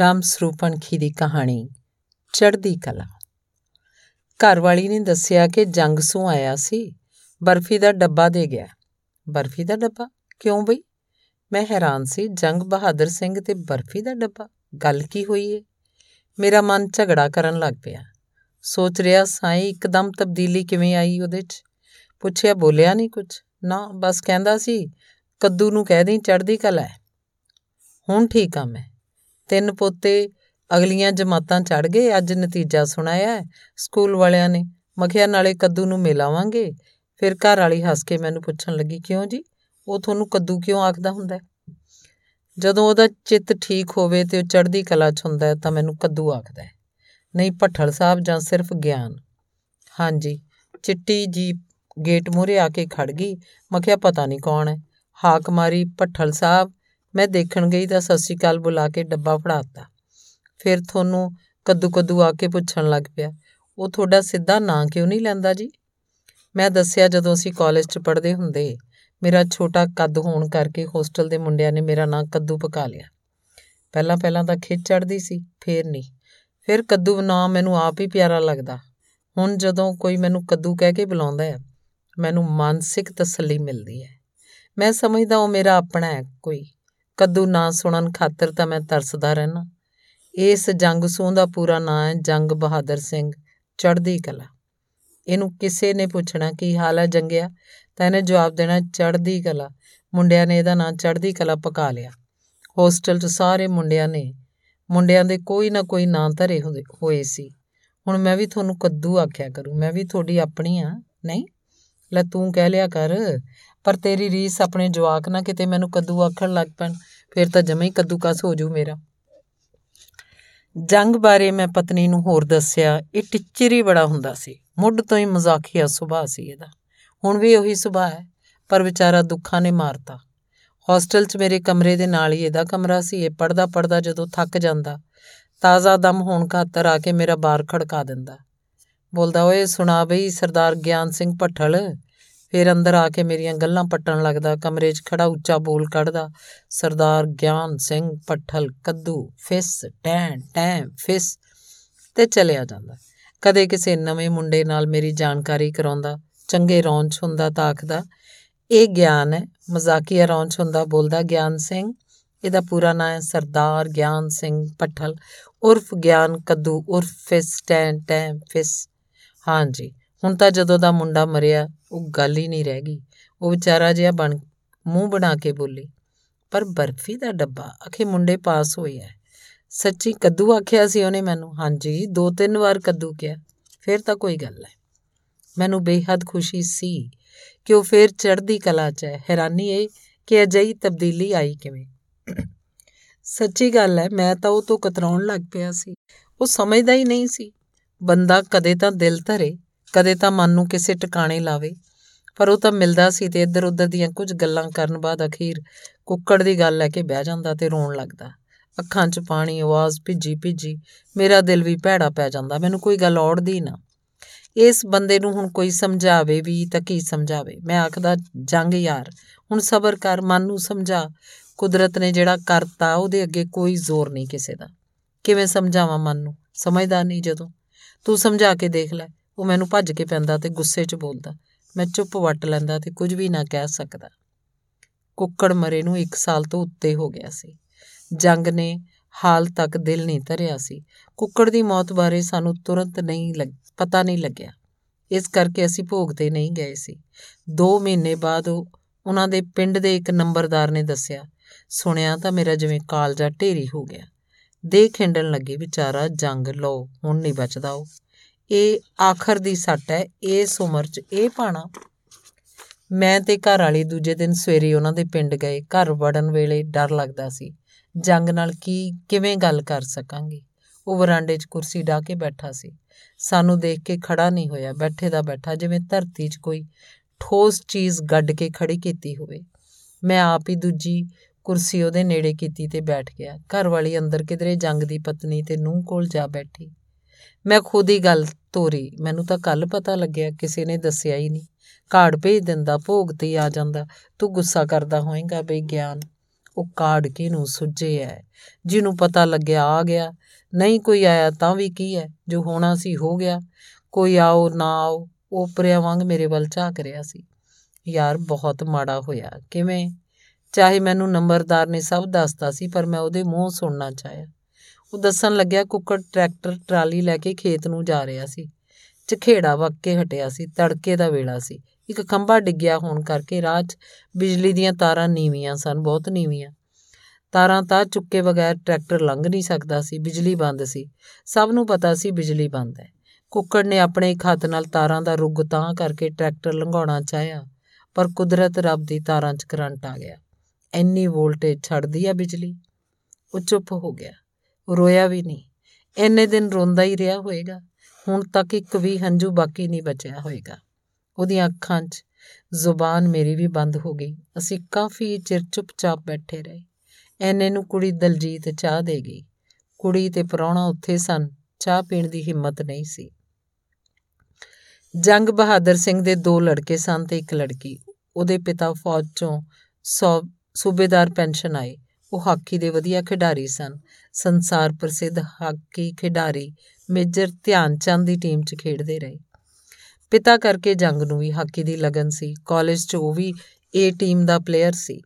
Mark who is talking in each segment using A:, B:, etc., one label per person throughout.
A: ਰਾਮ ਸਰੂਪਨਖੀ ਦੀ ਕਹਾਣੀ, ਚੜ੍ਹਦੀ ਕਲਾ। ਘਰਵਾਲੀ ਨੇ ਦੱਸਿਆ ਕਿ ਜੰਗ ਸੂ ਆਇਆ ਸੀ, ਬਰਫੀ ਦਾ ਡੱਬਾ ਦੇ ਗਿਆ। ਬਰਫੀ ਦਾ ਡੱਬਾ? ਕਿਉਂ ਬਈ? ਮੈਂ ਹੈਰਾਨ ਸੀ, ਜੰਗ ਬਹਾਦਰ ਸਿੰਘ ਤੇ ਬਰਫੀ ਦਾ ਡੱਬਾ? ਗੱਲ ਕੀ ਹੋਈ ਏ? ਮੇਰਾ ਮਨ ਝਗੜਾ ਕਰਨ ਲੱਗ ਪਿਆ। ਸੋਚ ਰਿਹਾ ਸਾਈ ਇੱਕਦਮ ਤਬਦੀਲੀ ਕਿਵੇਂ ਆਈ ਉਹਦੇ 'ਚ? ਪੁੱਛਿਆ, ਬੋਲਿਆ ਨਹੀਂ ਕੁਝ ਨਾ, ਬਸ ਕਹਿੰਦਾ ਸੀ, ਕੱਦੂ ਨੂੰ ਕਹਿ ਦੇਂ ਚੜ੍ਹਦੀ ਕਲਾ ਹੈ। ਹੁਣ ਠੀਕ ਆ ਮੈਂ। ਤਿੰਨ ਪੋਤੇ ਅਗਲੀਆਂ ਜਮਾਤਾਂ ਚੜ ਗਏ, ਅੱਜ ਨਤੀਜਾ ਸੁਣਾਇਆ ਸਕੂਲ ਵਾਲਿਆਂ ਨੇ ਮਖਿਆ, ਨਾਲੇ ਕੱਦੂ ਨੂੰ ਮਿਲਾਵਾਂਗੇ। ਫਿਰ ਘਰ ਵਾਲੀ ਹੱਸ ਕੇ ਮੈਨੂੰ ਪੁੱਛਣ ਲੱਗੀ, ਕਿਉਂ ਜੀ? ਉਹ ਤੁਹਾਨੂੰ ਕੱਦੂ ਕਿਉਂ ਆਖਦਾ ਹੁੰਦਾ ਜਦੋਂ ਉਹਦਾ ਚਿੱਤ ਠੀਕ ਹੋਵੇ ਤੇ ਉਹ ਚੜ੍ਹਦੀ ਕਲਾ 'ਚ ਹੁੰਦਾ ਤਾਂ ਮੈਨੂੰ ਕੱਦੂ ਆਖਦਾ ਨਹੀਂ, ਭੱਠਲ ਸਾਹਿਬ ਜਾਂ ਸਿਰਫ ਗਿਆਨ। ਹਾਂਜੀ। ਚਿੱਟੀ ਜੀ ਗੇਟ ਮੂਰੇ ਆ ਕੇ ਖੜ ਗਈ। ਮਖਿਆ, ਪਤਾ ਨਹੀਂ ਕੌਣ ਹੈ? ਹਾਕ ਮਾਰੀ ਭੱਠਲ ਸਾਹਿਬ। ਮੈਂ ਦੇਖਣ ਗਈ ਤਾਂ ਸਤਿ ਸ਼੍ਰੀ ਅਕਾਲ ਬੁਲਾ ਕੇ ਡੱਬਾ ਫੜਾਤਾ ਫਿਰ ਤੁਹਾਨੂੰ ਕੱਦੂ ਕੱਦੂ ਆ ਕੇ ਪੁੱਛਣ ਲੱਗ ਪਿਆ, ਉਹ ਤੁਹਾਡਾ ਸਿੱਧਾ ਨਾਂ ਕਿਉਂ ਨਹੀਂ ਲੈਂਦਾ ਜੀ? ਮੈਂ ਦੱਸਿਆ ਜਦੋਂ ਅਸੀਂ ਕਾਲਜ 'ਚ ਪੜ੍ਹਦੇ ਹੁੰਦੇ, ਮੇਰਾ ਛੋਟਾ ਕੱਦ ਹੋਣ ਕਰਕੇ ਹੋਸਟਲ ਦੇ ਮੁੰਡਿਆਂ ਨੇ ਮੇਰਾ ਨਾਂ ਕੱਦੂ ਪਕਾ ਲਿਆ। ਪਹਿਲਾਂ ਪਹਿਲਾਂ ਤਾਂ ਖਿੱਚ ਚੜਦੀ ਸੀ, ਫੇਰ ਨਹੀਂ। ਫਿਰ ਕੱਦੂ ਨਾਂ ਮੈਨੂੰ ਆਪ ਹੀ ਪਿਆਰਾ ਲੱਗਦਾ। ਹੁਣ ਜਦੋਂ ਕੋਈ ਮੈਨੂੰ ਕੱਦੂ ਕਹਿ ਕੇ ਬੁਲਾਉਂਦਾ ਹੈ, ਮੈਨੂੰ ਮਾਨਸਿਕ ਤਸੱਲੀ ਮਿਲਦੀ ਹੈ। ਮੈਂ ਸਮਝਦਾ ਉਹ ਮੇਰਾ ਆਪਣਾ ਹੈ, ਕੋਈ। ਕੱਦੂ ਨਾਂ ਸੁਣਨ ਖਾਤਰ ਤਾਂ ਮੈਂ ਤਰਸਦਾ ਰਹਿਣਾ ਇਸ ਜੰਗ ਸੂਹ ਦਾ ਪੂਰਾ ਨਾਂ ਹੈ ਜੰਗ ਬਹਾਦਰ ਸਿੰਘ, ਚੜ੍ਹਦੀ ਕਲਾ। ਇਹਨੂੰ ਕਿਸੇ ਨੇ ਪੁੱਛਣਾ ਕੀ ਹਾਲ ਹੈ ਜੰਗਿਆ? ਤਾਂ ਇਹਨੇ ਜਵਾਬ ਦੇਣਾ, ਚੜ੍ਹਦੀ ਕਲਾ। ਮੁੰਡਿਆਂ ਨੇ ਇਹਦਾ ਨਾਂ ਚੜ੍ਹਦੀ ਕਲਾ ਪਕਾ ਲਿਆ। ਹੋਸਟਲ 'ਚ ਸਾਰੇ ਮੁੰਡਿਆਂ ਨੇ, ਮੁੰਡਿਆਂ ਦੇ ਕੋਈ ਨਾ ਕੋਈ ਨਾਂ ਧਰੇ ਹੋਏ ਸੀ। ਹੁਣ ਮੈਂ ਵੀ ਤੁਹਾਨੂੰ ਕੱਦੂ ਆਖਿਆ ਕਰੂੰ, ਮੈਂ ਵੀ ਤੁਹਾਡੀ ਆਪਣੀ ਆ, ਨਹੀਂ? ਲੈ ਤੂੰ ਕਹਿ ਲਿਆ ਕਰ, ਪਰ ਤੇਰੀ ਰੀਸ ਆਪਣੇ ਜਵਾਕ ਨਾ ਕਿਤੇ ਮੈਨੂੰ ਕੱਦੂ ਆਖਣ ਲੱਗ ਪੈਣ, ਫਿਰ ਤਾਂ ਜਮੇ ਹੀ ਕੱਦੂਕਸ ਹੋ ਜੂ ਮੇਰਾ। ਜੰਗ ਬਾਰੇ ਮੈਂ ਪਤਨੀ ਨੂੰ ਹੋਰ ਦੱਸਿਆ, ਇਹ ਟਿੱਚਰੀ ਬੜਾ ਹੁੰਦਾ ਸੀ, ਮੁੱਢ ਤੋਂ ਹੀ ਮਜ਼ਾਕੀਆ ਸੁਭਾਅ ਸੀ ਇਹਦਾ। ਹੁਣ ਵੀ ਉਹੀ ਸੁਭਾਅ ਹੈ, ਪਰ ਵਿਚਾਰਾ ਦੁੱਖਾਂ ਨੇ ਮਾਰਤਾ। ਹੋਸਟਲ 'ਚ ਮੇਰੇ ਕਮਰੇ ਦੇ ਨਾਲ ਹੀ ਇਹਦਾ ਕਮਰਾ ਸੀ, ਇਹ ਪੜਦਾ ਪੜਦਾ ਜਦੋਂ ਥੱਕ ਜਾਂਦਾ, ਤਾਜ਼ਾ ਦਮ ਹੋਣ ਖਾਤਰ ਆ ਕੇ ਮੇਰਾ ਬਾਰ ਖੜਕਾ ਦਿੰਦਾ। ਬੋਲਦਾ, ਓਏ, ਸੁਣਾ ਬਈ, ਸਰਦਾਰ ਗਿਆਨ ਸਿੰਘ ਭੱਠਲ। ਫਿਰ ਅੰਦਰ ਆ ਕੇ ਮੇਰੀਆਂ ਗੱਲਾਂ ਪੱਟਣ ਲੱਗਦਾ, ਕਮਰੇ 'ਚ ਖੜਾ ਉੱਚਾ ਬੋਲ ਕੱਢਦਾ, ਸਰਦਾਰ ਗਿਆਨ ਸਿੰਘ ਪੱਠਲ ਕੱਦੂ, ਫਿਸ, ਟੈਂ ਟੈਂ, ਫਿਸ, ਤੇ ਚਲਿਆ ਜਾਂਦਾ। ਕਦੇ ਕਿਸੇ ਨਵੇਂ ਮੁੰਡੇ ਨਾਲ ਮੇਰੀ ਜਾਣਕਾਰੀ ਕਰਾਉਂਦਾ, ਚੰਗੇ ਰੌਂਚ ਹੁੰਦਾ ਤਾਂ ਆਖਦਾ, ਇਹ ਗਿਆਨ ਹੈ, ਮਜ਼ਾਕੀਆ ਰੌਂਚ ਹੁੰਦਾ, ਬੋਲਦਾ, ਗਿਆਨ ਸਿੰਘ, ਇਹਦਾ ਪੂਰਾ ਨਾਮ ਹੈ ਸਰਦਾਰ ਗਿਆਨ ਸਿੰਘ ਪੱਠਲ ਉਰਫ ਗਿਆਨ, ਕੱਦੂ, ਉਰਫ ਫਿਸ, ਟੈਂ ਟੈਂ, ਫਿਸ। ਹਾਂਜੀ, ਹੁਣ ਤਾਂ ਜਦੋਂ ਦਾ ਮੁੰਡਾ ਮਰਿਆ, ਉਹ ਗੱਲ ਹੀ ਨਹੀਂ ਰਹਿ ਗਈ। ਉਹ ਵਿਚਾਰਾ ਜਿਹਾ ਬਣ, ਮੂੰਹ ਬਣਾ ਕੇ ਬੋਲੀ, ਪਰ ਬਰਫੀ ਦਾ ਡੱਬਾ ਅਖੇ ਮੁੰਡੇ ਪਾਸ ਹੋਏ ਐ। ਸੱਚੀ ਕੱਦੂ ਆਖਿਆ ਸੀ ਉਹਨੇ ਮੈਨੂੰ। ਹਾਂਜੀ, ਦੋ ਤਿੰਨ ਵਾਰ ਕੱਦੂ ਕਿਹਾ, ਫਿਰ ਤਾਂ ਕੋਈ ਗੱਲ ਹੈ ਮੈਨੂੰ ਬੇਹੱਦ ਖੁਸ਼ੀ ਸੀ ਕਿ ਉਹ ਫੇਰ ਚੜ੍ਹਦੀ ਕਲਾ 'ਚ ਹੈ ਹੈਰਾਨੀ ਇਹ ਕਿ ਅਜਿਹੀ ਤਬਦੀਲੀ ਆਈ ਕਿਵੇਂ। ਸੱਚੀ ਗੱਲ ਹੈ ਮੈਂ ਤਾਂ ਉਹ ਤੋਂ ਕਤਰਾਉਣ ਲੱਗ ਪਿਆ ਸੀ। ਉਹ ਸਮਝਦਾ ਹੀ ਨਹੀਂ ਸੀ ਬੰਦਾ ਕਦੇ ਤਾਂ ਦਿਲ ਧਰੇ, ਕਦੇ ਤਾਂ ਮਨ ਨੂੰ ਕਿਸੇ ਟਿਕਾਣੇ ਲਾਵੇ। ਪਰ ਉਹ ਤਾਂ ਮਿਲਦਾ ਸੀ ਤੇ ਇੱਧਰ ਉੱਧਰ ਦੀਆਂ ਕੁਝ ਗੱਲਾਂ ਕਰਨ ਬਾਅਦ ਅਖੀਰ ਕੁੱਕੜ ਦੀ ਗੱਲ ਲੈ ਕੇ ਬਹਿ ਜਾਂਦਾ ਤੇ ਰੋਣ ਲੱਗਦਾ। ਅੱਖਾਂ 'ਚ ਪਾਣੀ, ਆਵਾਜ਼ ਭਿੱਜੀ ਭਿੱਜੀ ਮੇਰਾ ਦਿਲ ਵੀ ਭੈੜਾ ਪੈ ਜਾਂਦਾ, ਮੈਨੂੰ ਕੋਈ ਗੱਲ ਔੜਦੀ ਨਾ। ਇਸ ਬੰਦੇ ਨੂੰ ਹੁਣ ਕੋਈ ਸਮਝਾਵੇ ਵੀ ਤਾਂ ਕੀ ਸਮਝਾਵੇ? ਮੈਂ ਆਖਦਾ, ਜੰਗ ਯਾਰ, ਹੁਣ ਸਬਰ ਕਰ, ਮਨ ਨੂੰ ਸਮਝਾ। ਕੁਦਰਤ ਨੇ ਜਿਹੜਾ ਕਰਤਾ, ਉਹਦੇ ਅੱਗੇ ਕੋਈ ਜ਼ੋਰ ਨਹੀਂ ਕਿਸੇ ਦਾ। ਕਿਵੇਂ ਸਮਝਾਵਾਂ ਮਨ ਨੂੰ? ਸਮਝਦਾ ਨਹੀਂ ਜਦੋਂ। ਤੂੰ ਸਮਝਾ ਕੇ ਦੇਖ ਲੈ, ਉਹ ਮੈਨੂੰ ਭੱਜ ਕੇ ਪੈਂਦਾ ਤੇ ਗੁੱਸੇ 'ਚ ਬੋਲਦਾ। ਮੈਂ ਚੁੱਪ ਵੱਟ ਲੈਂਦਾ ਤੇ ਕੁਝ ਵੀ ਨਾ ਕਹਿ ਸਕਦਾ। ਕੁੱਕੜ ਮਰੇ ਨੂੰ 1 ਸਾਲ ਤੋਂ ਉੱਤੇ ਹੋ ਗਿਆ ਸੀ। ਜੰਗ ਨੇ ਹਾਲ ਤੱਕ ਦਿਲ ਨਹੀਂ ਧਰਿਆ ਸੀ। ਕੁੱਕੜ ਦੀ ਮੌਤ ਬਾਰੇ ਸਾਨੂੰ ਤੁਰੰਤ ਨਹੀਂ ਲੱਗ, ਪਤਾ ਨਹੀਂ ਲੱਗਿਆ। ਇਸ ਕਰਕੇ ਅਸੀਂ ਭੋਗ ਤੇ ਨਹੀਂ ਗਏ ਸੀ। 2 ਮਹੀਨੇ ਬਾਅਦ ਉਹਨਾਂ ਦੇ ਪਿੰਡ ਦੇ ਇੱਕ ਨੰਬਰਦਾਰ ਨੇ ਦੱਸਿਆ, ਸੁਣਿਆ ਤਾਂ ਮੇਰਾ ਜਿਵੇਂ ਕਾਲਜਾ ਢੇਰੀ ਹੋ ਗਿਆ। ਦੇ ਖਿੰਡਣ ਲੱਗੇ, ਵਿਚਾਰਾ, ਜੰਗ ਲੋ ਹੁਣ ਨਹੀਂ ਬਚਦਾ ਉਹ। ਇਹ ਆਖਰ ਦੀ ਸੱਟ ਹੈ, ਇਸ ਉਮਰ 'ਚ ਇਹ ਪਾਣਾ। ਮੈਂ ਤੇ ਘਰ ਵਾਲੀ ਦੂਜੇ ਦਿਨ ਸਵੇਰੇ ਉਹਨਾਂ ਦੇ ਪਿੰਡ ਗਏ। ਘਰ ਵੜਨ ਵੇਲੇ ਡਰ ਲੱਗਦਾ ਸੀ। ਜੰਗ ਨਾਲ ਕੀ, ਕਿਵੇਂ ਗੱਲ ਕਰ ਸਕਾਂਗੇ? ਉਹ ਵਰਾਂਡੇ 'ਚ ਕੁਰਸੀ ਢਾ ਕੇ ਬੈਠਾ ਸੀ। ਸਾਨੂੰ ਦੇਖ ਕੇ ਖੜਾ ਨਹੀਂ ਹੋਇਆ। ਬੈਠੇ ਦਾ ਬੈਠਾ, ਜਿਵੇਂ ਧਰਤੀ 'ਚ ਕੋਈ ਠੋਸ ਚੀਜ਼ ਗੱਡ ਕੇ ਖੜੀ ਕੀਤੀ ਹੋਵੇ। ਮੈਂ ਆਪ ਹੀ ਦੂਜੀ ਕੁਰਸੀ ਉਹਦੇ ਨੇੜੇ ਕੀਤੀ ਤੇ ਬੈਠ ਗਿਆ। ਘਰ ਵਾਲੀ ਅੰਦਰ ਕਿਧਰੇ ਜੰਗ ਦੀ ਪਤਨੀ ਤੇ ਨੂੰਹ ਕੋਲ ਜਾ ਬੈਠੀ। ਮੈਂ ਖੁਦ ਹੀ ਗੱਲ ਤੋਰੀ। ਮੈਨੂੰ ਤਾਂ ਕੱਲ ਪਤਾ ਲੱਗਿਆ, ਕਿਸੇ ਨੇ ਦੱਸਿਆ ਹੀ ਨਹੀਂ। ਕਾਰਡ ਭੇਜ ਦਿੰਦਾ, ਭੋਗ ਤੇ ਆ ਜਾਂਦਾ। ਤੂੰ ਗੁੱਸਾ ਕਰਦਾ ਹੋਏਗਾ ਬਈ ਗਿਆਨ। ਉਹ ਕਾੜ ਕੇ ਨੂੰ ਸੁੱਜੇ ਐ? ਜਿਹਨੂੰ ਪਤਾ ਲੱਗਿਆ ਆ ਗਿਆ। ਨਹੀਂ ਕੋਈ ਆਇਆ ਤਾਂ ਵੀ ਕੀ ਹੈ ਜੋ ਹੋਣਾ ਸੀ ਹੋ ਗਿਆ। ਕੋਈ ਆਓ, ਨਾ ਆਓ, ਉਹ ਪਰਿਆ ਵਾਂਗ ਮੇਰੇ ਵੱਲ ਝਾਕ ਰਿਹਾ ਸੀ। ਯਾਰ, ਬਹੁਤ ਮਾੜਾ ਹੋਇਆ। ਕਿਵੇਂ? ਚਾਹੇ ਮੈਨੂੰ ਨੰਬਰਦਾਰ ਨੇ ਸਭ ਦੱਸਤਾ ਸੀ, ਪਰ ਮੈਂ ਉਹਦੇ ਮੂੰਹ ਸੁਣਨਾ ਚਾਹਿਆ। ਉਹ ਦੱਸਣ ਲੱਗਿਆ ਕੁੱਕੜ ਟਰੈਕਟਰ ਟਰਾਲੀ ਲੈ ਕੇ ਖੇਤ ਨੂੰ ਜਾ ਰਿਹਾ ਸੀ। ਝਖੇੜਾ ਵਗ ਕੇ ਹਟਿਆ ਸੀ, ਤੜਕੇ ਦਾ ਵੇਲਾ ਸੀ। ਇੱਕ ਖੰਭਾ ਡਿੱਗਿਆ ਹੋਣ ਕਰਕੇ ਰਾਹ 'ਚ ਬਿਜਲੀ ਦੀਆਂ ਤਾਰਾਂ ਨੀਵੀਆਂ ਸਨ, ਬਹੁਤ ਨੀਵੀਆਂ। ਤਾਰਾਂ ਤਾਂ ਚੁੱਕੇ ਬਗੈਰ ਟਰੈਕਟਰ ਲੰਘ ਨਹੀਂ ਸਕਦਾ ਸੀ, ਬਿਜਲੀ ਬੰਦ ਸੀ। ਸਭ ਨੂੰ ਪਤਾ ਸੀ ਬਿਜਲੀ ਬੰਦ ਹੈ। ਕੁੱਕੜ ਨੇ ਆਪਣੇ ਇੱਕ ਹੱਥ ਨਾਲ ਤਾਰਾਂ ਦਾ ਰੁੱਗ ਤਾਂ ਕਰਕੇ ਟਰੈਕਟਰ ਲੰਘਾਉਣਾ ਚਾਹਿਆ, ਪਰ ਕੁਦਰਤ ਰੱਬ ਦੀ ਤਾਰਾਂ 'ਚ ਕਰੰਟ ਆ ਗਿਆ। ਇੰਨੀ ਵੋਲਟੇਜ ਛੱਡਦੀ ਆ ਬਿਜਲੀ। ਉਹ ਚੁੱਪ ਹੋ ਗਿਆ। ਰੋਇਆ ਵੀ ਨਹੀਂ। ਇੰਨੇ ਦਿਨ ਰੋਂਦਾ ਹੀ ਰਿਹਾ ਹੋਵੇਗਾ ਹੁਣ ਤੱਕ ਇੱਕ ਵੀ ਹੰਝੂ ਬਾਕੀ ਨਹੀਂ ਬਚਿਆ ਹੋਵੇਗਾ ਉਹਦੀਆਂ ਅੱਖਾਂ 'ਚ ਜ਼ੁਬਾਨ ਮੇਰੀ ਵੀ ਬੰਦ ਹੋ ਗਈ। ਅਸੀਂ ਕਾਫੀ ਚਿਰ ਚੁੱਪਚਾਪ ਬੈਠੇ ਰਹੇ। ਐਨੇ ਨੂੰ ਕੁੜੀ ਦਲਜੀਤ ਚਾਹ ਦੇ ਗਈ। ਕੁੜੀ ਤੇ ਪਰੌਣਾ ਉੱਥੇ ਸਨ। ਚਾਹ ਪੀਣ ਦੀ ਹਿੰਮਤ ਨਹੀਂ ਸੀ। ਜੰਗ ਬਹਾਦਰ ਸਿੰਘ ਦੇ ਦੋ ਲੜਕੇ ਸਨ ਤੇ ਇੱਕ ਲੜਕੀ। ਉਹਦੇ ਪਿਤਾ ਫੌਜ ਚੋਂ ਸੂਬੇਦਾਰ ਪੈਨਸ਼ਨ ਆਏ ਉਹ ਹਾਕੀ ਦੇ ਵਧੀਆ ਖਿਡਾਰੀ ਸਨ। ਸੰਸਾਰ ਪ੍ਰਸਿੱਧ ਹਾਕੀ ਖਿਡਾਰੀ ਮੇਜਰ ਧਿਆਨ ਚੰਦ ਦੀ ਟੀਮ 'ਚ ਖੇਡਦੇ ਰਹੇ। ਪਿਤਾ ਕਰਕੇ ਜੰਗ ਨੂੰ ਵੀ ਹਾਕੀ ਦੀ ਲਗਨ ਸੀ। ਕਾਲਜ 'ਚ ਉਹ ਵੀ ਏ ਟੀਮ ਦਾ ਪਲੇਅਰ ਸੀ।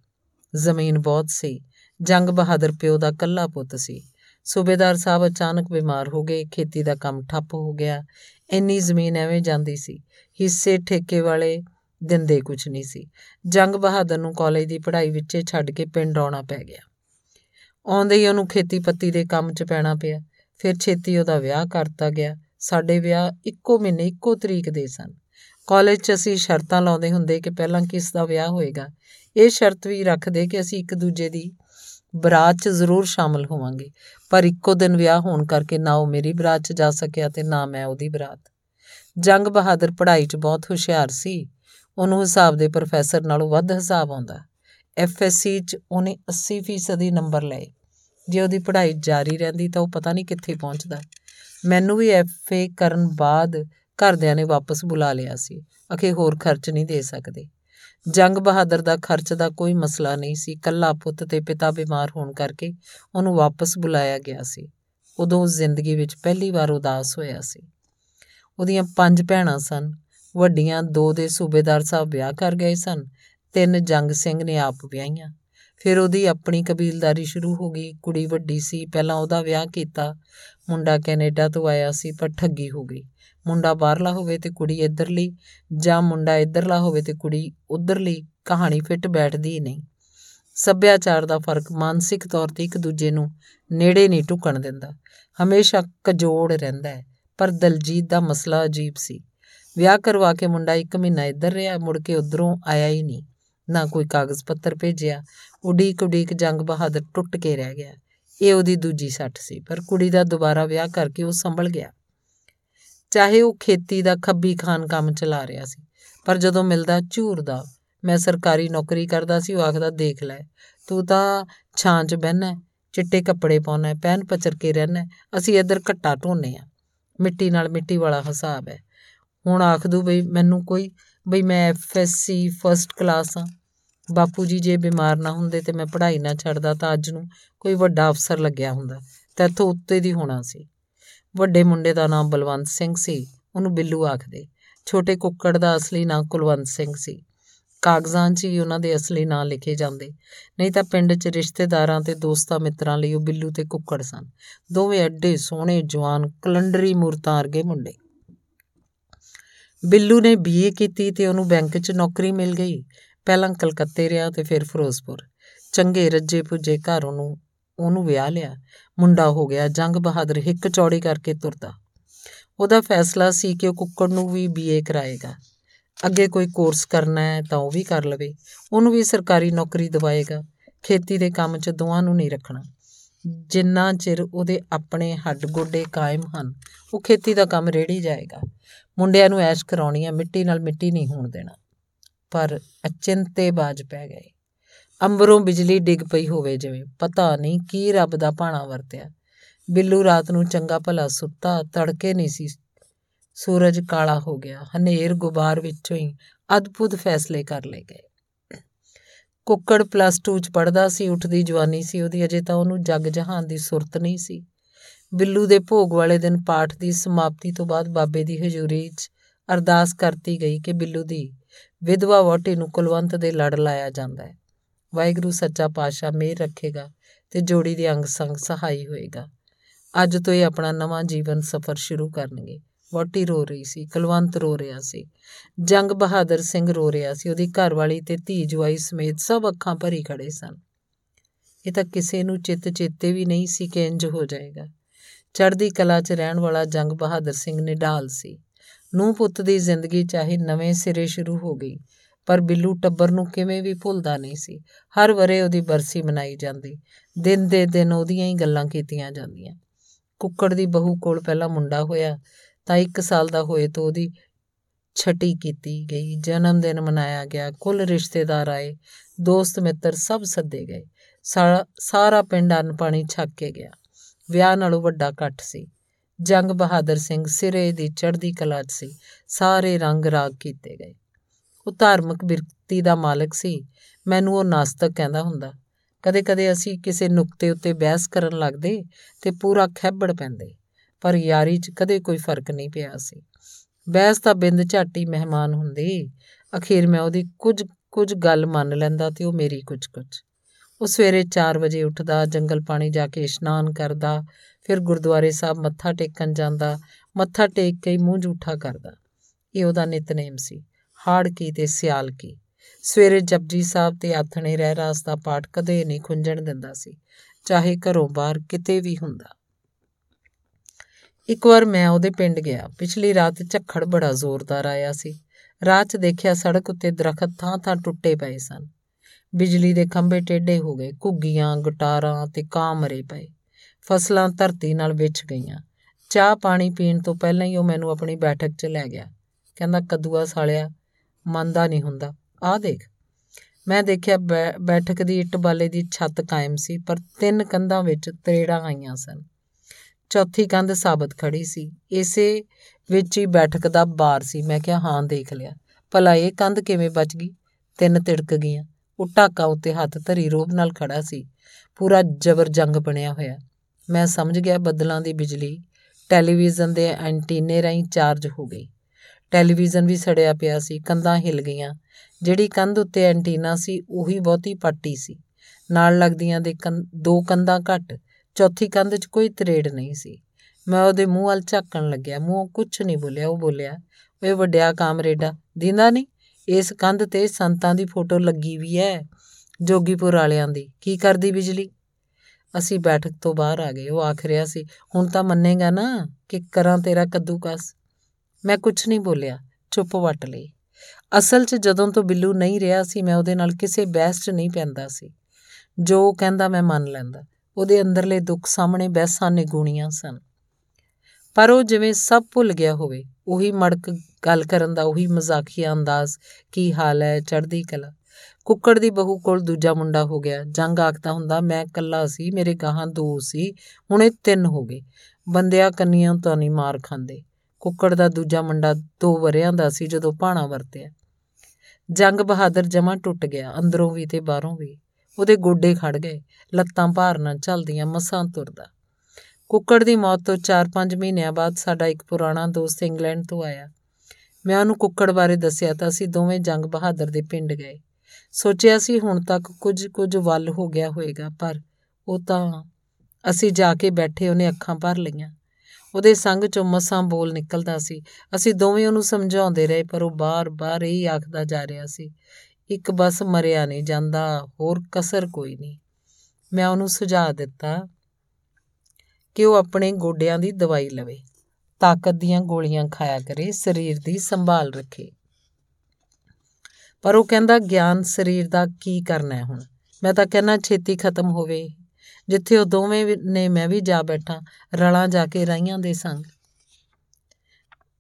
A: ਜ਼ਮੀਨ ਬਹੁਤ ਸੀ। ਜੰਗ ਬਹਾਦਰ ਪਿਓ ਦਾ ਕੱਲਾ ਪੁੱਤ ਸੀ। ਸੂਬੇਦਾਰ ਸਾਹਿਬ ਅਚਾਨਕ ਬਿਮਾਰ ਹੋ ਗਏ। ਖੇਤੀ ਦਾ ਕੰਮ ਠੱਪ ਹੋ ਗਿਆ। ਇੰਨੀ ਜ਼ਮੀਨ ਐਵੇਂ ਜਾਂਦੀ ਸੀ। ਹਿੱਸੇ ਠੇਕੇ ਵਾਲੇ ਦਿੰਦੇ ਕੁਝ ਨਹੀਂ ਸੀ। ਜੰਗ ਬਹਾਦਰ ਨੂੰ ਕਾਲਜ ਦੀ ਪੜ੍ਹਾਈ ਵਿੱਚੇ ਛੱਡ ਕੇ ਪਿੰਡ ਆਉਣਾ ਪੈ ਗਿਆ। ਆਉਂਦੇ ਹੀ ਉਹਨੂੰ ਖੇਤੀ ਪੱਤੀ ਦੇ ਕੰਮ 'ਚ ਪੈਣਾ ਪਿਆ। ਫਿਰ ਛੇਤੀ ਉਹਦਾ ਵਿਆਹ ਕਰਤਾ ਗਿਆ। ਸਾਡੇ ਵਿਆਹ ਇੱਕੋ ਮਹੀਨੇ ਇੱਕੋ ਤਰੀਕ ਦੇ ਸਨ। ਕਾਲਜ 'ਚ ਅਸੀਂ ਸ਼ਰਤਾਂ ਲਾਉਂਦੇ ਹੁੰਦੇ ਕਿ ਪਹਿਲਾਂ ਕਿਸ ਦਾ ਵਿਆਹ ਹੋਏਗਾ। ਇਹ ਸ਼ਰਤ ਵੀ ਰੱਖਦੇ ਕਿ ਅਸੀਂ ਇੱਕ ਦੂਜੇ ਦੀ ਬਰਾਤ 'ਚ ਜ਼ਰੂਰ ਸ਼ਾਮਲ ਹੋਵਾਂਗੇ। ਪਰ ਇੱਕੋ ਦਿਨ ਵਿਆਹ ਹੋਣ ਕਰਕੇ ਨਾ ਉਹ ਮੇਰੀ ਬਰਾਤ 'ਚ ਜਾ ਸਕਿਆ ਤੇ ਨਾ ਮੈਂ ਉਹਦੀ ਬਰਾਤ। ਜੰਗ ਬਹਾਦਰ ਪੜ੍ਹਾਈ 'ਚ ਬਹੁਤ ਹੁਸ਼ਿਆਰ ਸੀ। ਉਹਨੂੰ ਹਿਸਾਬ ਦੇ ਪ੍ਰੋਫੈਸਰ ਨਾਲੋਂ ਵੱਧ ਹਿਸਾਬ ਆਉਂਦਾ। ਐਫਐਸਸੀ 'ਚ ਉਹਨੇ 80% ਦੀ ਨੰਬਰ ਲਏ। ਜੇ ਉਹਦੀ ਪੜ੍ਹਾਈ ਜਾਰੀ ਰਹਿੰਦੀ ਤਾਂ ਉਹ ਪਤਾ ਨਹੀਂ ਕਿੱਥੇ ਪਹੁੰਚਦਾ। ਮੈਨੂੰ ਵੀ ਐਫਏ ਕਰਨ ਬਾਅਦ ਘਰਦਿਆਂ ਨੇ ਵਾਪਸ ਬੁਲਾ ਲਿਆ ਸੀ। ਅਖੇ ਹੋਰ ਖਰਚ ਨਹੀਂ ਦੇ ਸਕਦੇ। ਜੰਗ ਬਹਾਦਰ ਦਾ ਖਰਚ ਦਾ ਕੋਈ ਮਸਲਾ ਨਹੀਂ ਸੀ। ਕੱਲਾ ਪੁੱਤ ਤੇ ਪਿਤਾ ਬਿਮਾਰ ਹੋਣ ਕਰਕੇ ਉਹਨੂੰ ਵਾਪਸ ਬੁਲਾਇਆ ਗਿਆ ਸੀ। ਉਦੋਂ ਜ਼ਿੰਦਗੀ ਵਿੱਚ ਪਹਿਲੀ ਵਾਰ ਉਦਾਸ ਹੋਇਆ ਸੀ। ਉਹਦੀਆਂ ਪੰਜ ਭੈਣਾਂ ਸਨ। ਵੱਡੀਆਂ ਦੋ ਦੇ ਸੂਬੇਦਾਰ ਸਾਹਿਬ ਵਿਆਹ ਕਰ ਗਏ ਸਨ, ਤਿੰਨ ਜੰਗ ਸਿੰਘ ਨੇ ਆਪ ਵਿਆਹੀਆਂ। ਫਿਰ ਉਹਦੀ ਆਪਣੀ ਕਬੀਲਦਾਰੀ ਸ਼ੁਰੂ ਹੋ ਗਈ। ਕੁੜੀ ਵੱਡੀ ਸੀ, ਪਹਿਲਾਂ ਉਹਦਾ ਵਿਆਹ ਕੀਤਾ। ਮੁੰਡਾ ਕੈਨੇਡਾ ਤੋਂ ਆਇਆ ਸੀ, ਪਰ ਠੱਗੀ ਹੋ ਗਈ। ਮੁੰਡਾ ਬਾਹਰਲਾ ਹੋਵੇ ਤੇ ਕੁੜੀ ਇੱਧਰਲੀ, ਜਾਂ ਮੁੰਡਾ ਇੱਧਰਲਾ ਹੋਵੇ ਤੇ ਕੁੜੀ ਉੱਧਰਲੀ, ਕਹਾਣੀ ਫਿੱਟ ਬੈਠਦੀ ਨਹੀਂ। ਸੱਭਿਆਚਾਰ ਦਾ ਫ਼ਰਕ ਮਾਨਸਿਕ ਤੌਰ ਤੇ ਇੱਕ ਦੂਜੇ ਨੂੰ ਨੇੜੇ ਨਹੀਂ ਢੁਕਣ ਦਿੰਦਾ। ਹਮੇਸ਼ਾ ਕਜੋੜ ਰਹਿੰਦਾ ਹੈ, ਪਰ ਦਲਜੀਤ ਦਾ ਮਸਲਾ ਅਜੀਬ ਸੀ। ਵਿਆਹ ਕਰਵਾ ਕੇ ਮੁੰਡਾ ਇੱਕ ਮਹੀਨਾ ਇੱਧਰ ਰਿਹਾ, ਮੁੜ ਕੇ ਉਧਰੋਂ ਆਇਆ ਹੀ ਨਹੀਂ। ਨਾ ਕੋਈ ਕਾਗਜ਼ ਪੱਤਰ ਭੇਜਿਆ, ਉਡੀਕ ਉਡੀਕ ਜੰਗ ਬਹਾਦਰ ਟੁੱਟ ਕੇ ਰਹਿ ਗਿਆ। ਇਹ ਉਹਦੀ ਦੂਜੀ ਸੱਟ ਸੀ, ਪਰ ਕੁੜੀ ਦਾ ਦੁਬਾਰਾ ਵਿਆਹ ਕਰਕੇ ਉਹ ਸੰਭਲ ਗਿਆ। ਚਾਹੇ ਉਹ ਖੇਤੀ ਦਾ ਖੱਬੀ ਖਾਨ ਕੰਮ ਚਲਾ ਰਿਹਾ ਸੀ, ਪਰ ਜਦੋਂ ਮਿਲਦਾ ਝੂਰਦਾ ਮੈਂ ਸਰਕਾਰੀ ਨੌਕਰੀ ਕਰਦਾ ਸੀ, ਉਹ ਆਖਦਾ, ਦੇਖ ਲੈ, ਤੂੰ ਤਾਂ ਛਾਂ 'ਚ ਬਹਿਨਾ ਚਿੱਟੇ ਕੱਪੜੇ ਪਾਉਣਾ ਪੈਨ ਪਚਰ ਕੇ ਰਹਿਣਾ ਅਸੀਂ ਇੱਧਰ ਘੱਟਾ ਢੋਨੇ ਆ। ਮਿੱਟੀ ਨਾਲ ਮਿੱਟੀ ਵਾਲਾ ਹਿਸਾਬ ਹੈ। ਹੁਣ ਆਖ ਦੂ ਬਈ ਮੈਨੂੰ ਕੋਈ, ਬਈ ਮੈਂ ਐਫਐਸਸੀ ਫਰਸਟ ਕਲਾਸ ਆ ਬਾਪੂ ਜੀ ਜੇ ਬਿਮਾਰ ਨਾ ਹੁੰਦੇ ਤੇ ਮੈਂ ਪੜ੍ਹਾਈ ਨਾ ਛੱਡਦਾ ਤਾਂ ਅੱਜ ਨੂੰ ਕੋਈ ਵੱਡਾ ਅਫਸਰ ਲੱਗਿਆ ਹੁੰਦਾ। ਤੇ ਇੱਥੋਂ ਉੱਤੇ ਦੀ ਹੋਣਾ ਸੀ। ਵੱਡੇ ਮੁੰਡੇ ਦਾ ਨਾਮ ਬਲਵੰਤ ਸਿੰਘ ਸੀ, ਉਹਨੂੰ ਬਿੱਲੂ ਆਖਦੇ। ਛੋਟੇ ਕੁੱਕੜ ਦਾ ਅਸਲੀ ਨਾਮ ਕੁਲਵੰਤ ਸਿੰਘ ਸੀ। ਕਾਗਜ਼ਾਂ 'ਚ ਹੀ ਉਹਨਾਂ ਦੇ ਅਸਲੀ ਨਾਂ ਲਿਖੇ ਜਾਂਦੇ। ਨਹੀਂ ਤਾਂ ਪਿੰਡ 'ਚ ਰਿਸ਼ਤੇਦਾਰਾਂ ਤੇ ਦੋਸਤਾਂ ਮਿੱਤਰਾਂ ਲਈ ਉਹ ਬਿੱਲੂ ਤੇ ਕੁੱਕੜ ਸਨ। ਦੋਵੇਂ ਐਡੇ ਸੋਹਣੇ, ਜਵਾਨ, ਕਲੰਡਰੀ ਮੂਰਤਾਂ ਵਰਗੇ ਮੁੰਡੇ। ਬਿੱਲੂ ਨੇ ਬੀਏ ਕੀਤੀ ਤੇ ਉਹਨੂੰ ਬੈਂਕ 'ਚ ਨੌਕਰੀ ਮਿਲ ਗਈ। ਪਹਿਲਾਂ ਕਲਕੱਤੇ ਰਿਹਾ ਤੇ ਫਿਰ ਫਿਰੋਜ਼ਪੁਰ। ਚੰਗੇ ਰੱਜੇ ਪੁੱਜੇ ਘਰ ਉਹਨੂੰ ਉਹਨੂੰ ਵਿਆਹ ਲਿਆ। ਮੁੰਡਾ ਹੋ ਗਿਆ, ਜੰਗ ਬਹਾਦਰ, ਹਿੱਕ ਚੌੜੀ ਕਰਕੇ ਤੁਰਦਾ। ਉਹਦਾ ਫੈਸਲਾ ਸੀ ਕਿ ਉਹ ਕੁੱਕੜ ਨੂੰ ਵੀ ਬੀਏ ਕਰਾਏਗਾ। ਅੱਗੇ ਕੋਈ ਕੋਰਸ ਕਰਨਾ ਹੈ ਤਾਂ ਉਹ ਵੀ ਕਰ ਲਵੇ। ਉਹਨੂੰ ਵੀ ਸਰਕਾਰੀ ਨੌਕਰੀ ਦਿਵਾਏਗਾ। ਖੇਤੀ ਦੇ ਕੰਮ 'ਚ ਦੋਵਾਂ ਨੂੰ ਨਹੀਂ ਰੱਖਣਾ। ਜਿੰਨਾ ਚਿਰ ਉਹਦੇ ਆਪਣੇ ਹੱਡ ਗੋਡੇ ਕਾਇਮ ਹਨ, ਉਹ ਖੇਤੀ ਦਾ ਕੰਮ ਰੇੜੀ ਜਾਏਗਾ। ਮੁੰਡਿਆਂ ਨੂੰ ਐਸ਼ ਕਰਾਉਣੀ ਹੈ ਮਿੱਟੀ ਨਾਲ ਮਿੱਟੀ ਨਹੀਂ ਹੋਣ ਦੇਣਾ। ਪਰ ਅਚਿੰਤੇ ਬਾਜ ਪੈ ਗਏ। ਅੰਬਰੋਂ ਬਿਜਲੀ ਡਿੱਗ ਪਈ ਹੋਵੇ ਜਿਵੇਂ, ਪਤਾ ਨਹੀਂ ਕੀ ਰੱਬ ਦਾ ਭਾਣਾ ਵਰਤਿਆ। ਬਿੱਲੂ ਰਾਤ ਨੂੰ ਚੰਗਾ ਭਲਾ ਸੁੱਤਾ, ਤੜਕੇ ਨਹੀਂ ਸੀ। ਸੂਰਜ ਕਾਲਾ ਹੋ ਗਿਆ, ਹਨੇਰ ਗੁਬਾਰ ਵਿੱਚੋਂ ਹੀ ਅਦਭੁਤ ਫੈਸਲੇ ਕਰ ਲਏ ਗਏ। ਕੁੱਕੜ ਪਲੱਸ 2 ਚ ਪੜਦਾ ਸੀ, ਉੱਠਦੀ ਜਵਾਨੀ ਸੀ ਉਹਦੀ, ਅਜੇ ਤਾਂ ਉਹਨੂੰ ਜੱਗ ਜਹਾਨ ਦੀ ਸੁਰਤ ਨਹੀਂ ਸੀ। ਬਿੱਲੂ ਦੇ ਭੋਗ ਵਾਲੇ ਦਿਨ ਪਾਠ ਦੀ ਸਮਾਪਤੀ ਤੋਂ ਬਾਅਦ ਬਾਬੇ ਦੀ ਹਜ਼ੂਰੀ 'ਚ ਅਰਦਾਸ ਕਰਤੀ ਗਈ ਕਿ ਬਿੱਲੂ ਦੀ ਵਿਧਵਾ ਵੋਟੀ ਨੂੰ ਕੁਲਵੰਤ ਦੇ ਲੜ ਲਾਇਆ ਜਾਂਦਾ ਹੈ। ਵਾਹਿਗੁਰੂ ਸੱਚਾ ਪਾਤਸ਼ਾਹ ਮਿਹਰ ਰੱਖੇਗਾ ਤੇ ਜੋੜੀ ਦੇ ਅੰਗ ਸੰਗ ਸਹਾਈ ਹੋਏਗਾ। ਅੱਜ ਤੋਂ ਇਹ ਆਪਣਾ ਨਵਾਂ ਜੀਵਨ ਸਫ਼ਰ ਸ਼ੁਰੂ ਕਰਨਗੇ। ਵੋਟੀ ਰੋ ਰਹੀ ਸੀ, ਕੁਲਵੰਤ ਰੋ ਰਿਹਾ ਸੀ, ਜੰਗ ਬਹਾਦਰ ਸਿੰਘ ਰੋ ਰਿਹਾ ਸੀ, ਉਹਦੀ ਘਰਵਾਲੀ ਤੇ ਧੀ ਜਵਾਈ ਸਮੇਤ ਸਭ ਅੱਖਾਂ ਭਰੀ ਖੜੇ ਸਨ। ਇਹ ਤਾਂ ਕਿਸੇ ਨੂੰ ਚਿੱਤ ਚੇਤੇ ਵੀ ਨਹੀਂ ਸੀ ਕਿ ਇੰਜ ਹੋ ਜਾਏਗਾ। ਚੜ੍ਹਦੀ ਕਲਾ 'ਚ ਰਹਿਣ ਵਾਲਾ ਜੰਗ ਬਹਾਦਰ ਸਿੰਘ ਨਿਢਾਲ ਸੀ। ਨੂੰ ਪੁੱਤ ਦੀ ਜ਼ਿੰਦਗੀ ਚਾਹੇ ਨਵੇਂ ਸਿਰੇ ਸ਼ੁਰੂ ਹੋ ਗਈ, ਪਰ ਬਿੱਲੂ ਟੱਬਰ ਨੂੰ ਕਿਵੇਂ ਵੀ ਭੁੱਲਦਾ ਨਹੀਂ ਸੀ। ਹਰ ਵਰੇ ਉਹਦੀ ਬਰਸੀ ਮਨਾਈ ਜਾਂਦੀ, ਦਿਨ ਦੇ ਦਿਨ ਉਹਦੀਆਂ ਹੀ ਗੱਲਾਂ ਕੀਤੀਆਂ ਜਾਂਦੀਆਂ। ਕੁੱਕੜ ਦੀ ਬਹੂ ਕੋਲ ਪਹਿਲਾ ਮੁੰਡਾ ਹੋਇਆ ਤਾਂ 1 ਸਾਲ ਦਾ ਹੋਏ ਤੋਂ ਉਹਦੀ ਛਟੀ ਕੀਤੀ ਗਈ, ਜਨਮ ਦਿਨ ਮਨਾਇਆ ਗਿਆ, ਕੁੱਲ ਰਿਸ਼ਤੇਦਾਰ ਆਏ, ਦੋਸਤ ਮਿੱਤਰ ਸਭ ਸੱਦੇ ਗਏ, ਸਾਰਾ ਪਿੰਡ ਅੰਨ ਪਾਣੀ ਛੱਕ ਕੇ ਗਿਆ। ਵਿਆਹ ਨਾਲੋਂ ਵੱਡਾ ਇਕੱਠ ਸੀ। ਜੰਗ ਬਹਾਦਰ ਸਿੰਘ ਸਿਰੇ ਦੀ ਚੜ੍ਹਦੀ ਕਲਾ 'ਚ ਸੀ। ਸਾਰੇ ਰੰਗ ਰਾਗ ਕੀਤੇ ਗਏ। ਉਹ ਧਾਰਮਿਕ ਬਿਰਤੀ ਦਾ ਮਾਲਕ ਸੀ। ਮੈਨੂੰ ਉਹ ਨਾਸਤਕ ਕਹਿੰਦਾ ਹੁੰਦਾ, ਕਦੇ-ਕਦੇ ਅਸੀਂ ਕਿਸੇ ਨੁਕਤੇ ਉੱਤੇ ਬਹਿਸ ਕਰਨ ਲੱਗਦੇ ਤੇ ਪੂਰਾ ਖੈਬੜ ਪੈਂਦੇ। ਪਰ ਯਾਰੀ 'ਚ ਕਦੇ ਕੋਈ ਫ਼ਰਕ ਨਹੀਂ ਪਿਆ ਸੀ। ਬਹਿਸ ਤਾਂ ਬਿੰਦ ਝਾਟੀ ਮਹਿਮਾਨ ਹੁੰਦੀ। ਅਖੀਰ ਮੈਂ ਉਹਦੀ ਕੁਝ ਕੁਝ ਗੱਲ ਮੰਨ ਲੈਂਦਾ ਤੇ ਉਹ ਮੇਰੀ ਕੁਝ ਕੁਝ ਉਹ ਸਵੇਰੇ 4 ਵਜੇ ਉੱਠਦਾ, ਜੰਗਲ ਪਾਣੀ ਜਾ ਕੇ ਇਸ਼ਨਾਨ ਕਰਦਾ, ਫਿਰ ਗੁਰਦੁਆਰੇ ਸਾਹਿਬ ਮੱਥਾ ਟੇਕਣ ਜਾਂਦਾ, ਮੱਥਾ ਟੇਕ ਕੇ ਮੂੰਹ ਝੂਠਾ ਕਰਦਾ। ਇਹ ਉਹਦਾ ਨਿਤਨੇਮ ਸੀ, ਹਾੜ ਕੀ ਤੇ ਸਿਆਲ ਕੀ। ਸਵੇਰੇ ਜਪਜੀ ਸਾਹਿਬ ਤੇ ਆਥਣੇ ਰਹਿ ਰਾਸ ਦਾ ਪਾਠ ਕਦੇ ਨਹੀਂ ਖੁੰਝਣ ਦਿੰਦਾ ਸੀ, ਚਾਹੇ ਘਰੋਂ ਬਾਹਰ ਕਿਤੇ ਵੀ ਹੁੰਦਾ। ਇੱਕ ਵਾਰ ਮੈਂ ਉਹਦੇ ਪਿੰਡ ਗਿਆ। ਪਿਛਲੀ ਰਾਤ ਝੱਖੜ ਬੜਾ ਜ਼ੋਰਦਾਰ ਆਇਆ ਸੀ। ਰਾਤ 'ਚ ਦੇਖਿਆ ਸੜਕ ਉੱਤੇ ਦਰਖਤ ਥਾਂ-ਥਾਂ ਟੁੱਟੇ ਪਏ ਸਨ। ਬਿਜਲੀ ਦੇ ਖੰਭੇ ਟੇਢੇ ਹੋ ਗਏ। ਘੁੱਗੀਆਂ, ਗਟਾਰਾਂ ਤੇ ਕਾਂ ਮਰੇ ਪਏ। ਫਸਲਾਂ ਧਰਤੀ ਨਾਲ ਵਿਛ ਗਈਆਂ। ਚਾਹ ਪਾਣੀ ਪੀਣ ਤੋਂ ਪਹਿਲਾਂ ਹੀ ਉਹ ਮੈਨੂੰ ਆਪਣੀ ਬੈਠਕ 'ਚ ਲੈ ਗਿਆ। ਕਹਿੰਦਾ, ਕਦੂਆ ਸਾਲਿਆ, ਮੰਨਦਾ ਨਹੀਂ ਹੁੰਦਾ। ਆਹ ਦੇਖ। ਮੈਂ ਦੇਖਿਆ ਬੈਠਕ ਦੀ ਇੱਟ ਬਾਲੇ ਦੀ ਛੱਤ ਕਾਇਮ ਸੀ, ਪਰ ਤਿੰਨ ਕੰਧਾਂ ਵਿੱਚ ਤਰੇੜਾਂ ਆਈਆਂ ਸਨ। ਚੌਥੀ ਕੰਧ ਸਾਬਤ ਖੜੀ ਸੀ। ਇਸੇ ਵਿੱਚ ਹੀ ਬੈਠਕ ਦਾ ਬਾਰ ਸੀ। ਮੈਂ ਕਿਹਾ, ਹਾਂ, ਦੇਖ ਲਿਆ। ਭਲਾ ਇਹ ਕੰਧ ਕਿਵੇਂ ਬਚ ਗਈ? ਤਿੰਨ ਤਿੜਕ ਗਈਆਂ। ਉਹ ਟਾਕਾ ਉੱਤੇ ਹੱਥ ਧਰੀ ਰੋਬ ਨਾਲ ਖੜਾ ਸੀ। ਪੂਰਾ ਜ਼ਬਰ ਜੰਗ ਬਣਿਆ ਹੋਇਆ। ਮੈਂ ਸਮਝ ਗਿਆ ਬੱਦਲਾਂ ਦੀ ਬਿਜਲੀ ਟੈਲੀਵਿਜ਼ਨ ਦੇ ਐਂਟੀਨੇ ਰਾਹੀਂ ਚਾਰਜ ਹੋ ਗਈ। ਟੈਲੀਵਿਜ਼ਨ ਵੀ ਸੜਿਆ ਪਿਆ ਸੀ। ਕੰਧਾਂ ਹਿਲ ਗਈਆਂ। ਜਿਹੜੀ ਕੰਧ ਉੱਤੇ ਐਂਟੀਨਾ ਸੀ, ਉਹੀ ਬਹੁਤੀ ਪੱਟੀ ਸੀ। ਨਾਲ ਲੱਗਦੀਆਂ ਦੇ ਦੋ ਕੰਧਾਂ ਘੱਟ। ਚੌਥੀ ਕੰਧ 'ਚ ਕੋਈ ਤਰੇੜ ਨਹੀਂ ਸੀ। ਮੈਂ ਉਹਦੇ ਮੂੰਹ ਵੱਲ ਝਾਕਣ ਲੱਗਿਆ। ਮੂੰਹ ਕੁਝ ਨਹੀਂ ਬੋਲਿਆ। ਉਹ ਬੋਲਿਆ, ਓਏ ਵੱਡਿਆ ਕਾਮਰੇਡਾ, ਦਿੰਦਾ ਨਹੀਂ ਇਸ ਕੰਧ ਤੇ ਸੰਤਾਂ ਦੀ ਫੋਟੋ ਲੱਗੀ ਵੀ ਐ, ਜੋਗੀਪੁਰ ਵਾਲਿਆਂ ਦੀ। ਕੀ ਕਰਦੀ ਬਿਜਲੀ? ਅਸੀਂ ਬੈਠਕ ਤੋਂ ਬਾਹਰ ਆ ਗਏ। ਉਹ ਆਖ ਰਿਹਾ ਸੀ, ਹੁਣ ਤਾਂ ਮੰਨੇਗਾ ਨਾ ਕਿ ਕਰਾਂ ਤੇਰਾ ਕੱਦੂਕਸ। ਮੈਂ ਕੁਝ ਨਹੀਂ ਬੋਲਿਆ। ਚੁੱਪ ਵਟ ਲਈ। ਅਸਲ 'ਚ ਜਦੋਂ ਤੋਂ ਬਿੱਲੂ ਨਹੀਂ ਰਿਹਾ ਸੀ, ਮੈਂ ਉਹਦੇ ਨਾਲ ਕਿਸੇ ਬਹਿਸ 'ਚ ਨਹੀਂ ਪੈਂਦਾ ਸੀ। ਜੋ ਕਹਿੰਦਾ ਮੈਂ ਮੰਨ ਲੈਂਦਾ। ਉਹਦੇ ਅੰਦਰਲੇ ਦੁੱਖ ਸਾਹਮਣੇ ਬਹਿਸਾਂ ਨਿਗੂਣੀਆਂ ਸਨ। ਪਰ ਉਹ ਜਿਵੇਂ ਸਭ ਭੁੱਲ ਗਿਆ ਹੋਵੇ, ਉਹੀ ਮੜਕ ਗੱਲ ਕਰਨ ਦਾ ਉਹੀ ਮਜ਼ਾਕੀਆ ਅੰਦਾਜ਼ ਕੀ ਹਾਲ ਹੈ, ਚੜ੍ਹਦੀ ਕਲਾ। ਕੁੱਕੜ ਦੀ ਬਹੂ ਕੋਲ ਦੂਜਾ ਮੁੰਡਾ ਹੋ ਗਿਆ। ਜੰਗ ਆਖਦਾ ਹੁੰਦਾ, ਮੈਂ ਕੱਲਾ ਸੀ, ਮੇਰੇ ਗਾਹਾਂ ਦੋ ਸੀ, ਹੁਣ ਇਹ ਤਿੰਨ ਹੋ ਗਏ। ਬੰਦਿਆ ਕੰਨੀਆਂ ਤੋਂ ਨਹੀਂ ਮਾਰ ਖਾਂਦੇ। ਕੁੱਕੜ ਦਾ ਦੂਜਾ ਮੁੰਡਾ ਦੋ ਵਰਿਆਂ ਦਾ ਸੀ ਜਦੋਂ ਪਾਣਾ ਵਰਤਿਆ। ਜੰਗ ਬਹਾਦਰ ਜਮਾ ਟੁੱਟ ਗਿਆ, ਅੰਦਰੋਂ ਵੀ ਤੇ ਬਾਹਰੋਂ ਵੀ। ਉਹਦੇ ਗੋਡੇ ਖੜ ਗਏ, ਲੱਤਾਂ ਭਾਰ ਨਾਲ ਚੱਲਦੀਆਂ, ਮਸਾਂ ਤੁਰਦਾ। ਕੁੱਕੜ ਦੀ ਮੌਤ ਤੋਂ 4-5 ਮਹੀਨਿਆਂ ਬਾਅਦ ਸਾਡਾ ਇੱਕ ਪੁਰਾਣਾ ਦੋਸਤ ਇੰਗਲੈਂਡ ਤੋਂ ਆਇਆ। ਮੈਂ ਉਹਨੂੰ ਕੁੱਕੜ ਬਾਰੇ ਦੱਸਿਆ ਤਾਂ ਅਸੀਂ ਦੋਵੇਂ ਜੰਗ ਬਹਾਦਰ ਦੇ ਪਿੰਡ ਗਏ। ਸੋਚਿਆ ਸੀ ਹੁਣ ਤੱਕ ਕੁਝ ਕੁਝ ਵੱਲ ਹੋ ਗਿਆ ਹੋਵੇਗਾ ਪਰ ਉਹ ਤਾਂ ਅਸੀਂ ਜਾ ਕੇ ਬੈਠੇ, ਉਹਨੇ ਅੱਖਾਂ ਭਰ ਲਈਆਂ। ਉਹਦੇ ਸੰਗ ਚੋਂ ਮਸਾਂ ਬੋਲ ਨਿਕਲਦਾ ਸੀ। ਅਸੀਂ ਦੋਵੇਂ ਉਹਨੂੰ ਸਮਝਾਉਂਦੇ ਰਹੇ, ਪਰ ਉਹ ਬਾਰ-ਬਾਰ ਹੀ ਆਖਦਾ ਜਾ ਰਿਹਾ ਸੀ ਇੱਕ ਬਸ ਮਰਿਆ ਨਹੀਂ ਜਾਂਦਾ, ਹੋਰ ਕਸਰ ਕੋਈ ਨਹੀਂ। ਮੈਂ ਉਹਨੂੰ ਸੁਝਾਅ ਦਿੱਤਾ ਕਿ ਉਹ ਆਪਣੇ ਗੋਡਿਆਂ ਦੀ ਦਵਾਈ ਲਵੇ, ਤਾਕਤ ਦੀਆਂ ਗੋਲੀਆਂ ਖਾਇਆ ਕਰੇ, ਸਰੀਰ ਦੀ ਸੰਭਾਲ ਰੱਖੇ। ਪਰ ਉਹ ਕਹਿੰਦਾ, ਗਿਆਨ ਸਰੀਰ ਦਾ ਕੀ ਕਰਨਾ ਹੈ ਹੁਣ? ਮੈਂ ਤਾਂ ਕਹਿੰਦਾ, ਛੇਤੀ ਖਤਮ ਹੋਵੇ। ਜਿੱਥੇ ਉਹ ਦੋਵੇਂ ਨੇ, ਮੈਂ ਵੀ ਜਾ ਬੈਠਾ, ਰਲਾਂ ਜਾ ਕੇ ਰਾਈਆਂ ਦੇ ਸੰਗ।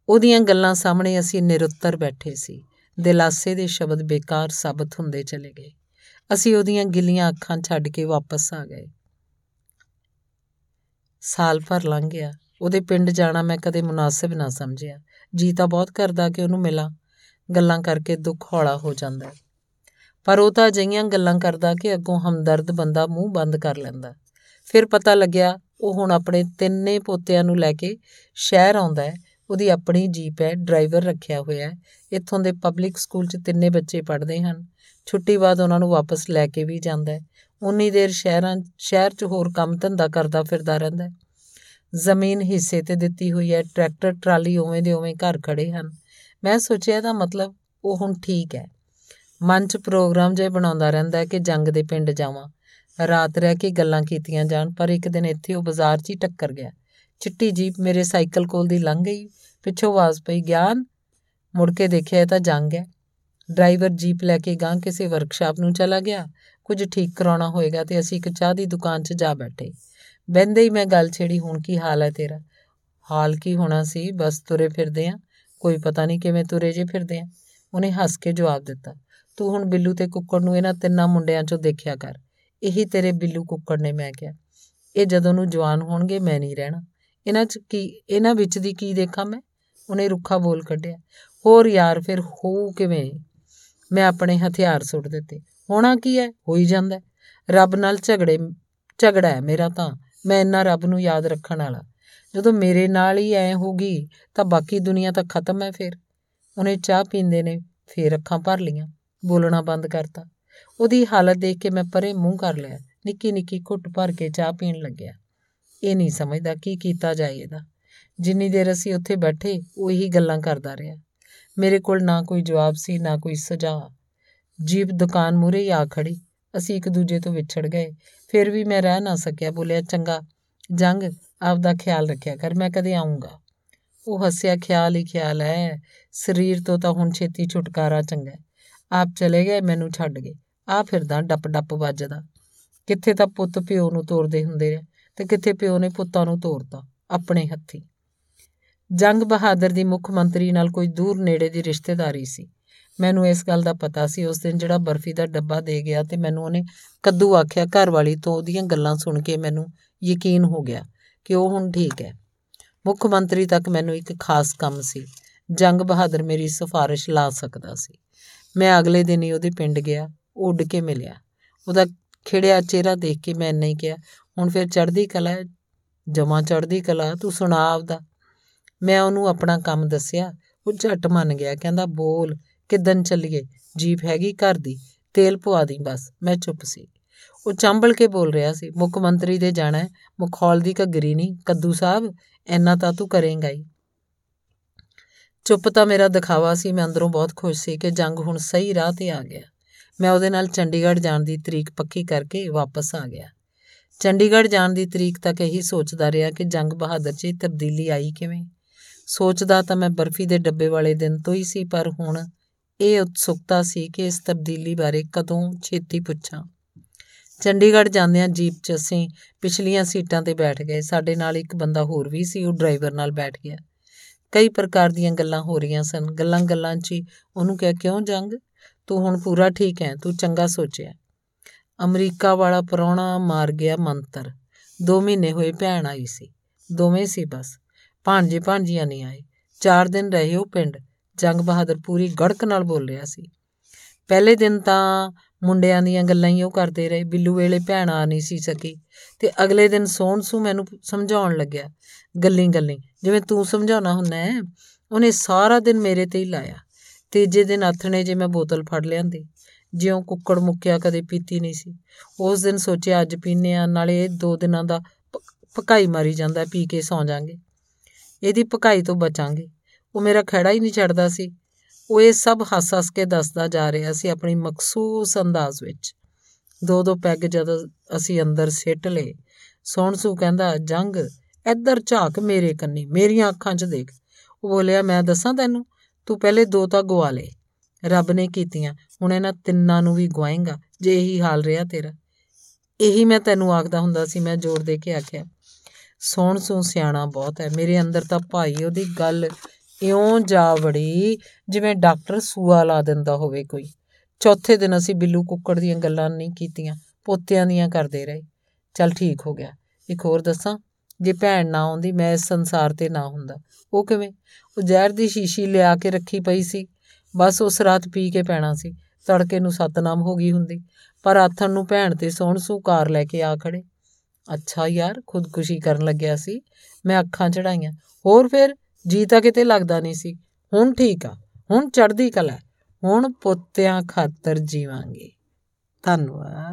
A: ਉਹਦੀਆਂ ਗੱਲਾਂ ਸਾਹਮਣੇ ਅਸੀਂ ਨਿਰੁੱਤਰ ਬੈਠੇ ਸੀ। ਦਿਲਾਸੇ ਦੇ ਸ਼ਬਦ ਬੇਕਾਰ ਸਾਬਤ ਹੁੰਦੇ ਚਲੇ ਗਏ। ਅਸੀਂ ਉਹਦੀਆਂ ਗਿੱਲੀਆਂ ਅੱਖਾਂ ਛੱਡ ਕੇ ਵਾਪਸ ਆ ਗਏ। ਸਾਲ ਭਰ ਲੰਘ ਗਿਆ। ਉਹਦੇ ਪਿੰਡ ਜਾਣਾ ਮੈਂ ਕਦੇ ਮੁਨਾਸਿਬ ਨਾ ਸਮਝਿਆ। ਜੀ ਤਾਂ ਬਹੁਤ ਕਰਦਾ ਕਿ ਉਹਨੂੰ ਮਿਲਾਂ। ਗੱਲਾਂ ਕਰਕੇ ਦੁੱਖ ਹੌਲਾ ਹੋ ਜਾਂਦਾ। ਪਰ ਉਹ ਤਾਂ ਅਜਿਹੀਆਂ ਗੱਲਾਂ ਕਰਦਾ ਕਿ ਅੱਗੋਂ ਹਮਦਰਦ ਬੰਦਾ ਮੂੰਹ ਬੰਦ ਕਰ ਲੈਂਦਾ। ਫਿਰ ਪਤਾ ਲੱਗਿਆ, ਉਹ ਹੁਣ ਆਪਣੇ ਤਿੰਨੇ ਪੋਤਿਆਂ ਨੂੰ ਲੈ ਕੇ ਸ਼ਹਿਰ ਆਉਂਦਾ ਹੈ। ਉਹਦੀ ਆਪਣੀ ਜੀਪ ਹੈ, ਡਰਾਈਵਰ ਰੱਖਿਆ ਹੋਇਆ ਹੈ। ਇੱਥੋਂ ਦੇ ਪਬਲਿਕ ਸਕੂਲ 'ਚ ਤਿੰਨੇ ਬੱਚੇ ਪੜ੍ਹਦੇ ਹਨ। ਛੁੱਟੀ ਬਾਅਦ ਉਹਨਾਂ ਨੂੰ ਵਾਪਸ ਲੈ ਕੇ ਵੀ ਜਾਂਦਾ ਹੈ। ਉਨੀ ਦੇਰ ਸ਼ਹਿਰਾਂ ਸ਼ਹਿਰ 'ਚ ਹੋਰ ਕੰਮ ਧੰਦਾ ਕਰਦਾ ਫਿਰਦਾ ਰਹਿੰਦਾ ਜ਼ਮੀਨ ਹਿੱਸੇ ਤੇ ਦਿੱਤੀ ਹੋਈ ਹੈ, ਟਰੈਕਟਰ, ਟਰਾਲੀ ਉਵੇਂ ਦੇ ਉਵੇਂ ਘਰ ਖੜੇ ਹਨ। ਮੈਂ ਸੋਚਿਆ ਇਹਦਾ ਮਤਲਬ ਉਹ ਹੁਣ ਠੀਕ ਹੈ। ਮਨ 'ਚ ਪ੍ਰੋਗਰਾਮ ਜੇ ਬਣਾਉਂਦਾ ਰਹਿੰਦਾ ਹੈ ਕਿ ਜੰਗ ਦੇ ਪਿੰਡ ਜਾਵਾਂ। ਰਾਤ ਰਹਿ ਕੇ ਗੱਲਾਂ ਕੀਤੀਆਂ ਜਾਣ, ਪਰ ਇੱਕ ਦਿਨ ਇੱਥੇ ਉਹ ਬਾਜ਼ਾਰ 'ਚ ਹੀ ਟੱਕਰ ਗਿਆ। ਚਿੱਟੀ ਜੀਪ ਮੇਰੇ ਸਾਈਕਲ ਕੋਲ ਦੀ ਲੰਘ ਗਈ, ਪਿੱਛੋਂ ਆਵਾਜ਼ ਪਈ, ਗਿਆਨ, ਮੁੜ ਕੇ ਦੇਖਿਆ ਇਹ ਤਾਂ ਜੰਗ ਹੈ। ਡਰਾਈਵਰ ਜੀਪ ਲੈ ਕੇ ਗਾਂ ਕਿਸੇ ਵਰਕਸ਼ਾਪ ਨੂੰ ਚਲਾ ਗਿਆ। ਕੁਝ ਠੀਕ ਕਰਾਉਣਾ ਹੋਏਗਾ ਤੇ ਅਸੀਂ ਇੱਕ ਚਾਹ ਦੀ ਦੁਕਾਨ 'ਚ ਜਾ ਬੈਠੇ। ਬੰਦੇ ਹੀ ਮੈਂ ਗੱਲ ਛੇੜੀ, ਹੁਣ ਕੀ ਹਾਲ ਹੈ ਤੇਰਾ? ਹਾਲ ਕੀ ਹੋਣਾ ਸੀ? ਬਸ ਤੁਰੇ ਫਿਰਦੇ ਆ। ਕੋਈ ਪਤਾ ਨਹੀਂ ਕਿਵੇਂ ਤੁਰੇ ਜੇ ਫਿਰਦੇ ਆ। ਉਹਨੇ ਹੱਸ ਕੇ ਜਵਾਬ ਦਿੱਤਾ, ਤੂੰ ਹੁਣ ਬਿੱਲੂ ਤੇ ਕੁੱਕੜ ਨੂੰ ਇਹਨਾਂ ਤਿੰਨਾਂ ਮੁੰਡਿਆਂ 'ਚੋਂ ਦੇਖਿਆ ਕਰ। ਇਹੀ ਤੇਰੇ ਬਿੱਲੂ ਕੁੱਕੜ ਨੇ ਮੈਂ ਕਿਹਾ। ਇਹ ਜਦੋਂ ਨੂੰ ਜਵਾਨ ਹੋਣਗੇ, ਮੈਂ ਨਹੀਂ ਰਹਿਣਾ। ਇਹਨਾਂ 'ਚ ਕੀ, ਇਹਨਾਂ ਵਿੱਚ ਦੀ ਕੀ ਦੇਖਾਂ ਮੈਂ? ਉਹਨੇ ਰੁੱਖਾ ਬੋਲ ਕੱਢਿਆ। ਹੋਰ ਯਾਰ, ਫਿਰ ਹੋਊ ਕਿਵੇਂ? ਮੈਂ ਆਪਣੇ ਹਥਿਆਰ ਸੁੱਟ ਦਿੱਤੇ। ਹੋਣਾ ਕੀ ਹੈ ਹੋਈ ਜਾਂਦਾ। ਰੱਬ ਨਾਲ ਝਗੜੇ, ਝਗੜਾ ਹੈ ਮੇਰਾ ਤਾਂ। ਮੈਂ ਇੰਨਾ ਰੱਬ ਨੂੰ ਯਾਦ ਰੱਖਣ ਵਾਲਾ। ਜਦੋਂ ਮੇਰੇ ਨਾਲ ਹੀ ਐ ਹੋਗੀ ਤਾਂ ਬਾਕੀ ਦੁਨੀਆ ਤਾਂ ਖਤਮ ਹੈ ਫਿਰ। ਉਹਨੇ ਚਾਹ ਪੀਂਦੇ ਨੇ, ਫੇਰ ਅੱਖਾਂ ਭਰ ਲੀਆਂ ਬੋਲਣਾ ਬੰਦ ਕਰਤਾ। ਉਹਦੀ ਹਾਲਤ ਦੇਖ ਕੇ ਮੈਂ ਪਰੇ ਮੂੰਹ ਕਰ ਲਿਆ। ਨਿੱਕੀ ਨਿੱਕੀ ਘੁੱਟ ਭਰ ਕੇ ਚਾਹ ਪੀਣ ਲੱਗਿਆ। ਇਹ ਨਹੀਂ ਸਮਝਦਾ ਕੀ ਕੀਤਾ ਜਾਏ ਇਹਦਾ। ਜਿੰਨੀ ਦੇਰ ਅਸੀਂ ਉੱਥੇ ਬੈਠੇ, ਉਹੀ ਗੱਲਾਂ ਕਰਦਾ ਰਿਹਾ। ਮੇਰੇ ਕੋਲ ਨਾ ਕੋਈ ਜਵਾਬ ਸੀ, ਨਾ ਕੋਈ ਸੁਝਾਅ। ਜੀਪ ਦੁਕਾਨ ਮੂਰੇ ਆ ਖੜੀ। ਅਸੀਂ ਇੱਕ ਦੂਜੇ ਤੋਂ ਵਿਛੜ ਗਏ। ਫਿਰ ਵੀ ਮੈਂ ਰਹਿ ਨਾ ਸਕਿਆ। ਬੋਲਿਆ, ਚੰਗਾ, ਜੰਗ, ਆਪਦਾ ਖਿਆਲ ਰੱਖਿਆ ਕਰ, ਮੈਂ ਕਦੇ ਆਉਂਗਾ ਉਹ ਹੱਸਿਆ, ਖਿਆਲ ਹੀ ਖਿਆਲ ਹੈ। ਸਰੀਰ ਤੋਂ ਤਾਂ ਹੁਣ ਛੇਤੀ ਛੁਟਕਾਰਾ ਚੰਗਾ ਆਪ ਚਲੇ ਗਏ, ਮੈਨੂੰ ਛੱਡ ਗਏ। ਆ ਫਿਰਦਾ ਡੱਪ ਡੱਪ ਵੱਜਦਾ। ਕਿੱਥੇ ਤਾਂ ਪੁੱਤ ਪਿਓ ਨੂੰ ਤੋਰਦੇ ਹੁੰਦੇ ਨੇ ਤੇ ਕਿੱਥੇ ਪਿਓ ਨੇ ਪੁੱਤਾਂ ਨੂੰ ਤੋਰਤਾ, ਆਪਣੇ ਹੱਥੀ। ਜੰਗ ਬਹਾਦਰ ਦੀ ਮੁੱਖ ਮੰਤਰੀ ਨਾਲ ਕੋਈ ਦੂਰ ਨੇੜੇ ਦੀ ਰਿਸ਼ਤੇਦਾਰੀ ਸੀ। ਮੈਨੂੰ ਇਸ ਗੱਲ ਦਾ ਪਤਾ ਸੀ, ਉਸ ਦਿਨ ਜਿਹੜਾ ਬਰਫੀ ਦਾ ਡੱਬਾ ਦੇ ਗਿਆ ਤੇ ਮੈਨੂੰ ਉਹਨੇ ਕੱਦੂ ਆਖਿਆ, ਘਰ ਵਾਲੀ ਤੋਂ ਉਹਦੀਆਂ ਗੱਲਾਂ ਸੁਣ ਕੇ ਮੈਨੂੰ ਯਕੀਨ ਹੋ ਗਿਆ ਕਿ ਉਹ ਹੁਣ ਠੀਕ ਹੈ। ਮੁੱਖ ਮੰਤਰੀ ਤੱਕ ਮੈਨੂੰ ਇੱਕ ਖਾਸ ਕੰਮ ਸੀ, ਜੰਗ ਬਹਾਦਰ ਮੇਰੀ ਸਿਫਾਰਿਸ਼ ਲਾ ਸਕਦਾ ਸੀ। ਮੈਂ ਅਗਲੇ ਦਿਨ ਹੀ ਉਹਦੇ ਪਿੰਡ ਗਿਆ, ਉੱਡ ਕੇ ਮਿਲਿਆ। ਉਹਦਾ ਖਿੜਿਆ ਚਿਹਰਾ ਦੇਖ ਕੇ ਮੈਂ ਇੰਨਾ ਹੀ ਕਿਹਾ ਹੁਣ ਫਿਰ ਚੜ੍ਹਦੀ ਕਲਾ ਜਮਾ ਚੜ੍ਹਦੀ ਕਲਾ, ਤੂੰ ਸੁਣਾ ਆਪਦਾ। ਮੈਂ ਉਹਨੂੰ ਆਪਣਾ ਕੰਮ ਦੱਸਿਆ, ਉਹ ਝਟ ਮੰਨ ਗਿਆ, ਕਹਿੰਦਾ, ਬੋਲ ਕਿਦਨ ਚੱਲੀਏ? ਜੀਪ ਹੈਗੀ ਘਰ ਦੀ, ਤੇਲ ਪਵਾ ਦੀ ਬਸ, ਮੈਂ ਚੁੱਪ ਸੀ। ਉਹ ਚੰਬਲ ਕੇ ਬੋਲ ਰਿਹਾ ਸੀ, ਮੁੱਖ ਮੰਤਰੀ ਦੇ ਜਾਣਾ ਹੈ ਮੁਖੌਲ ਦੀ ਘੱਗਰੀ ਨਹੀਂ, ਕੱਦੂ ਸਾਹਿਬ ਐਨਾ ਤਾਂ ਤੂੰ ਕਰੇਂਗਾ ਹੀ। ਚੁੱਪ ਤਾਂ ਮੇਰਾ ਦਿਖਾਵਾ ਸੀ, ਮੈਂ ਅੰਦਰੋਂ ਬਹੁਤ ਖੁਸ਼ ਸੀ ਕਿ ਜੰਗ ਹੁਣ ਸਹੀ ਰਾਹ ਤੇ ਆ ਗਿਆ। ਮੈਂ ਉਹਦੇ ਨਾਲ ਚੰਡੀਗੜ੍ਹ ਜਾਣ ਦੀ ਤਰੀਕ ਪੱਕੀ ਕਰਕੇ ਵਾਪਸ ਆ ਗਿਆ। ਚੰਡੀਗੜ੍ਹ ਜਾਣ ਦੀ ਤਰੀਕ ਤੱਕ ਇਹੀ ਸੋਚਦਾ ਰਿਹਾ ਕਿ ਜੰਗ ਬਹਾਦਰ 'ਚ ਤਬਦੀਲੀ ਆਈ ਕਿਵੇਂ। ਸੋਚਦਾ ਤਾਂ ਮੈਂ ਬਰਫੀ ਦੇ ਡੱਬੇ ਵਾਲੇ ਦਿਨ ਤੋਂ ਹੀ ਸੀ, ਪਰ ਹੁਣ ਇਹ ਉਤਸੁਕਤਾ ਸੀ ਕਿ ਇਸ ਤਬਦੀਲੀ ਬਾਰੇ ਕਦੋਂ ਛੇਤੀ ਪੁੱਛਾਂ। ਚੰਡੀਗੜ੍ਹ ਜਾਂਦਿਆਂ ਜੀਪ 'ਚ ਅਸੀਂ ਪਿਛਲੀਆਂ ਸੀਟਾਂ ਤੇ ਬੈਠ ਗਏ। ਸਾਡੇ ਨਾਲ ਇੱਕ ਬੰਦਾ ਹੋਰ ਵੀ ਸੀ, ਉਹ ਡਰਾਈਵਰ ਨਾਲ ਬੈਠ ਗਿਆ। ਕਈ ਪ੍ਰਕਾਰ ਦੀਆਂ ਗੱਲਾਂ ਹੋ ਰਹੀਆਂ ਸਨ। ਗੱਲਾਂ ਗੱਲਾਂ 'ਚ ਉਹਨੂੰ ਕਿਹਾ, ਕਿਉਂ ਜੰਗ? ਤੂੰ ਹੁਣ ਪੂਰਾ ਠੀਕ ਹੈ, ਤੂੰ ਚੰਗਾ ਸੋਚਿਆ। ਅਮਰੀਕਾ ਵਾਲਾ ਪਰੌਣਾ ਮਾਰ ਗਿਆ ਮੰਤਰ। 2 ਮਹੀਨੇ ਹੋਏ ਭੈਣ ਆਈ ਸੀ। ਦੋਵੇਂ ਸੀ ਬਸ। ਭਾਂਜੇ ਭਾਂਜੀਆਂ ਨਹੀਂ ਆਏ। 4 ਦਿਨ ਰਹੇ ਉਹ ਪਿੰਡ। ਜੰਗ ਬਹਾਦਰ ਪੂਰੀ ਗੜਕ ਨਾਲ ਬੋਲ ਰਿਹਾ ਸੀ। ਪਹਿਲੇ ਦਿਨ ਤਾਂ ਮੁੰਡਿਆਂ ਦੀਆਂ ਗੱਲਾਂ ਹੀ ਉਹ ਕਰਦੇ ਰਹੇ। ਬਿੱਲੂ ਵੇਲੇ ਭੈਣ ਆ ਨਹੀਂ ਸੀ ਸਕੀ। ਤੇ ਅਗਲੇ ਦਿਨ ਸੋਹਣ ਸੂ ਮੈਨੂੰ ਸਮਝਾਉਣ ਲੱਗਿਆ। ਗੱਲੀ ਗੱਲੀ, ਜਿਵੇਂ ਤੂੰ ਸਮਝਾਉਣਾ ਹੁੰਦਾ ਹੈ, ਉਹਨੇ ਸਾਰਾ ਦਿਨ ਮੇਰੇ ਤੇ ਹੀ ਲਾਇਆ। ਤੀਜੇ ਦਿਨ ਆਥਣੇ ਜੇ ਮੈਂ ਬੋਤਲ ਫੜ ਲਿਆਂਦੀ। ਜਿਉਂ ਕੁੱਕੜ ਮੁੱਕਿਆ ਕਦੇ ਪੀਤੀ ਨਹੀਂ ਸੀ। ਉਸ ਦਿਨ ਸੋਚਿਆ, ਅੱਜ ਪੀਨੇ ਆ ਨਾਲੇ ਇਹ ਦੋ ਦਿਨਾਂ ਦਾ ਪਕਾਈ ਮਾਰੀ ਜਾਂਦਾ ਪੀ ਕੇ ਸੌ ਜਾਾਂਗੇ। ਇਹਦੀ ਪਕਾਈ ਤੋਂ ਬਚਾਂਗੇ। ਉਹ ਮੇਰਾ ਖੜਾ ਹੀ ਨਹੀਂ ਛੱਡਦਾ ਸੀ। ਉਹ ਇਹ ਸਭ ਹੱਸ-ਹੱਸ ਕੇ ਦੱਸਦਾ ਜਾ ਰਿਹਾ ਸੀ ਆਪਣੀ ਮਖਸੂਸ ਅੰਦਾਜ਼ ਵਿੱਚ। ਦੋ ਦੋ ਪੈਗ ਜਦੋਂ ਅਸੀਂ ਅੰਦਰ ਸਿੱਟ ਲਏ ਸੋਹਣਸੂ ਕਹਿੰਦਾ, ਜੰਗ, ਇੱਧਰ ਝਾਕ ਮੇਰੇ ਕੰਨੀ, ਮੇਰੀਆਂ ਅੱਖਾਂ 'ਚ ਦੇਖ। ਉਹ ਬੋਲਿਆ, ਮੈਂ ਦੱਸਾਂ ਤੈਨੂੰ? ਤੂੰ ਪਹਿਲੇ ਦੋ ਤਾਂ ਗਵਾ ਲੇ। ਰੱਬ ਨੇ ਕੀਤੀਆਂ। ਹੁਣ ਇਹਨਾਂ ਤਿੰਨਾਂ ਨੂੰ ਵੀ ਗਵਾਏਗਾ ਜੇ ਇਹੀ ਹਾਲ ਰਿਹਾ ਤੇਰਾ। ਇਹੀ ਮੈਂ ਤੈਨੂੰ ਆਖਦਾ ਹੁੰਦਾ ਸੀ, ਮੈਂ ਜੋਰ ਦੇ ਕੇ ਆਖਿਆ। ਸੋਹਣ ਸੂ ਸਿਆਣਾ ਬਹੁਤ ਹੈ। ਮੇਰੇ ਅੰਦਰ ਤਾਂ ਭਾਈ ਉਹਦੀ ਗੱਲ ਇਉਂ ਜਾ ਵੜੀ ਜਿਵੇਂ ਡਾਕਟਰ ਸੂਆ ਲਾ ਦਿੰਦਾ ਹੋਵੇ ਕੋਈ। ਚੌਥੇ ਦਿਨ ਅਸੀਂ ਬਿੱਲੂ ਕੁੱਕੜ ਦੀਆਂ ਗੱਲਾਂ ਨਹੀਂ ਕੀਤੀਆਂ, ਪੋਤਿਆਂ ਦੀਆਂ ਕਰਦੇ ਰਹੇ। ਚੱਲ ਠੀਕ ਹੋ ਗਿਆ। ਇੱਕ ਹੋਰ ਦੱਸਾਂ, ਜੇ ਭੈਣ ਨਾ ਆਉਂਦੀ, ਮੈਂ ਇਸ ਸੰਸਾਰ ਤੇ ਨਾ ਹੁੰਦਾ। ਉਹ ਕਿਵੇਂ? ਉਹ ਜ਼ਹਿਰ ਦੀ ਸ਼ੀਸ਼ੀ ਲਿਆ ਕੇ ਰੱਖੀ ਪਈ ਸੀ। ਬਸ ਉਸ ਰਾਤ ਪੀ ਕੇ ਪੈਣਾ ਸੀ। ਤੜਕੇ ਨੂੰ ਸਤਨਾਮ ਹੋ ਗਈ ਹੁੰਦੀ, ਪਰ ਆਥਣ ਨੂੰ ਭੈਣ ਤੇ ਸੋਹਣ ਸੂ ਕਾਰ ਲੈ ਕੇ ਆ ਖੜੇ। ਅੱਛਾ ਯਾਰ, ਖੁਦਕੁਸ਼ੀ ਕਰਨ ਲੱਗਿਆ ਸੀ। ਮੈਂ ਅੱਖਾਂ ਚੜਾਈਆਂ। ਹੋਰ ਫਿਰ? ਜੀ ਤਾਂ ਕਿਤੇ ਲੱਗਦਾ ਨਹੀਂ ਸੀ। ਹੁਣ ਠੀਕ ਆ, ਹੁਣ ਚੜ੍ਹਦੀ ਕਲਾ। ਹੁਣ ਪੋਤਿਆਂ ਖਾਤਰ ਜੀਵਾਂਗੇ। ਧੰਨਵਾਦ।